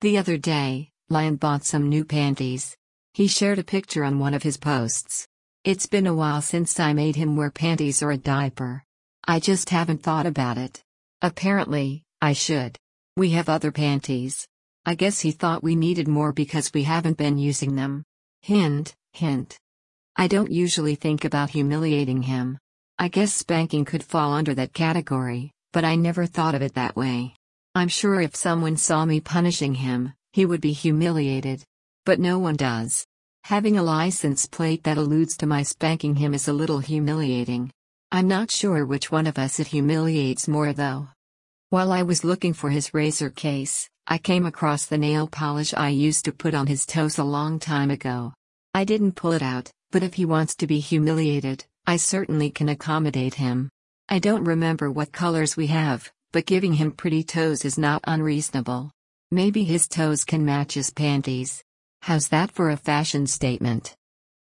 The other day, Lion bought some new panties. He shared a picture on one of his posts. It's been a while since I made him wear panties or a diaper. I just haven't thought about it. Apparently, I should. We have other panties. I guess he thought we needed more because we haven't been using them. Hint, hint. I don't usually think about humiliating him. I guess spanking could fall under that category, but I never thought of it that way. I'm sure if someone saw me punishing him, he would be humiliated. But no one does. Having a license plate that alludes to my spanking him is a little humiliating. I'm not sure which one of us it humiliates more though. While I was looking for his razor case, I came across the nail polish I used to put on his toes a long time ago. I didn't pull it out, but if he wants to be humiliated, I certainly can accommodate him. I don't remember what colors we have, but giving him pretty toes is not unreasonable. Maybe his toes can match his panties. How's that for a fashion statement?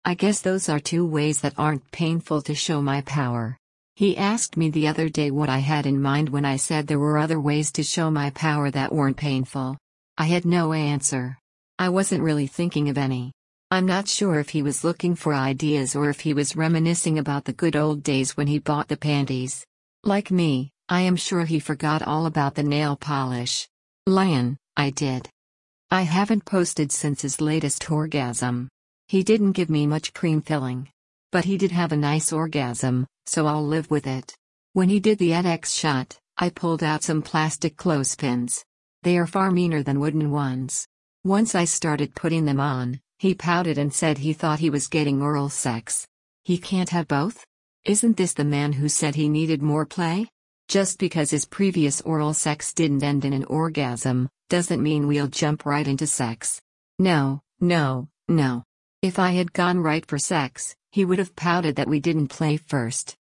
I guess those are two ways that aren't painful to show my power. He asked me the other day what I had in mind when I said there were other ways to show my power that weren't painful. I had no answer. I wasn't really thinking of any. I'm not sure if he was looking for ideas or if he was reminiscing about the good old days when he bought the panties. Like me, I am sure he forgot all about the nail polish. Lion, I did. I haven't posted since his latest orgasm. He didn't give me much cream filling. But he did have a nice orgasm, so I'll live with it. When he did the Edex shot, I pulled out some plastic clothespins. They are far meaner than wooden ones. Once I started putting them on, he pouted and said he thought he was getting oral sex. He can't have both? Isn't this the man who said he needed more play? Just because his previous oral sex didn't end in an orgasm, doesn't mean we'll jump right into sex. No, no, no. If I had gone right for sex, he would have pouted that we didn't play first.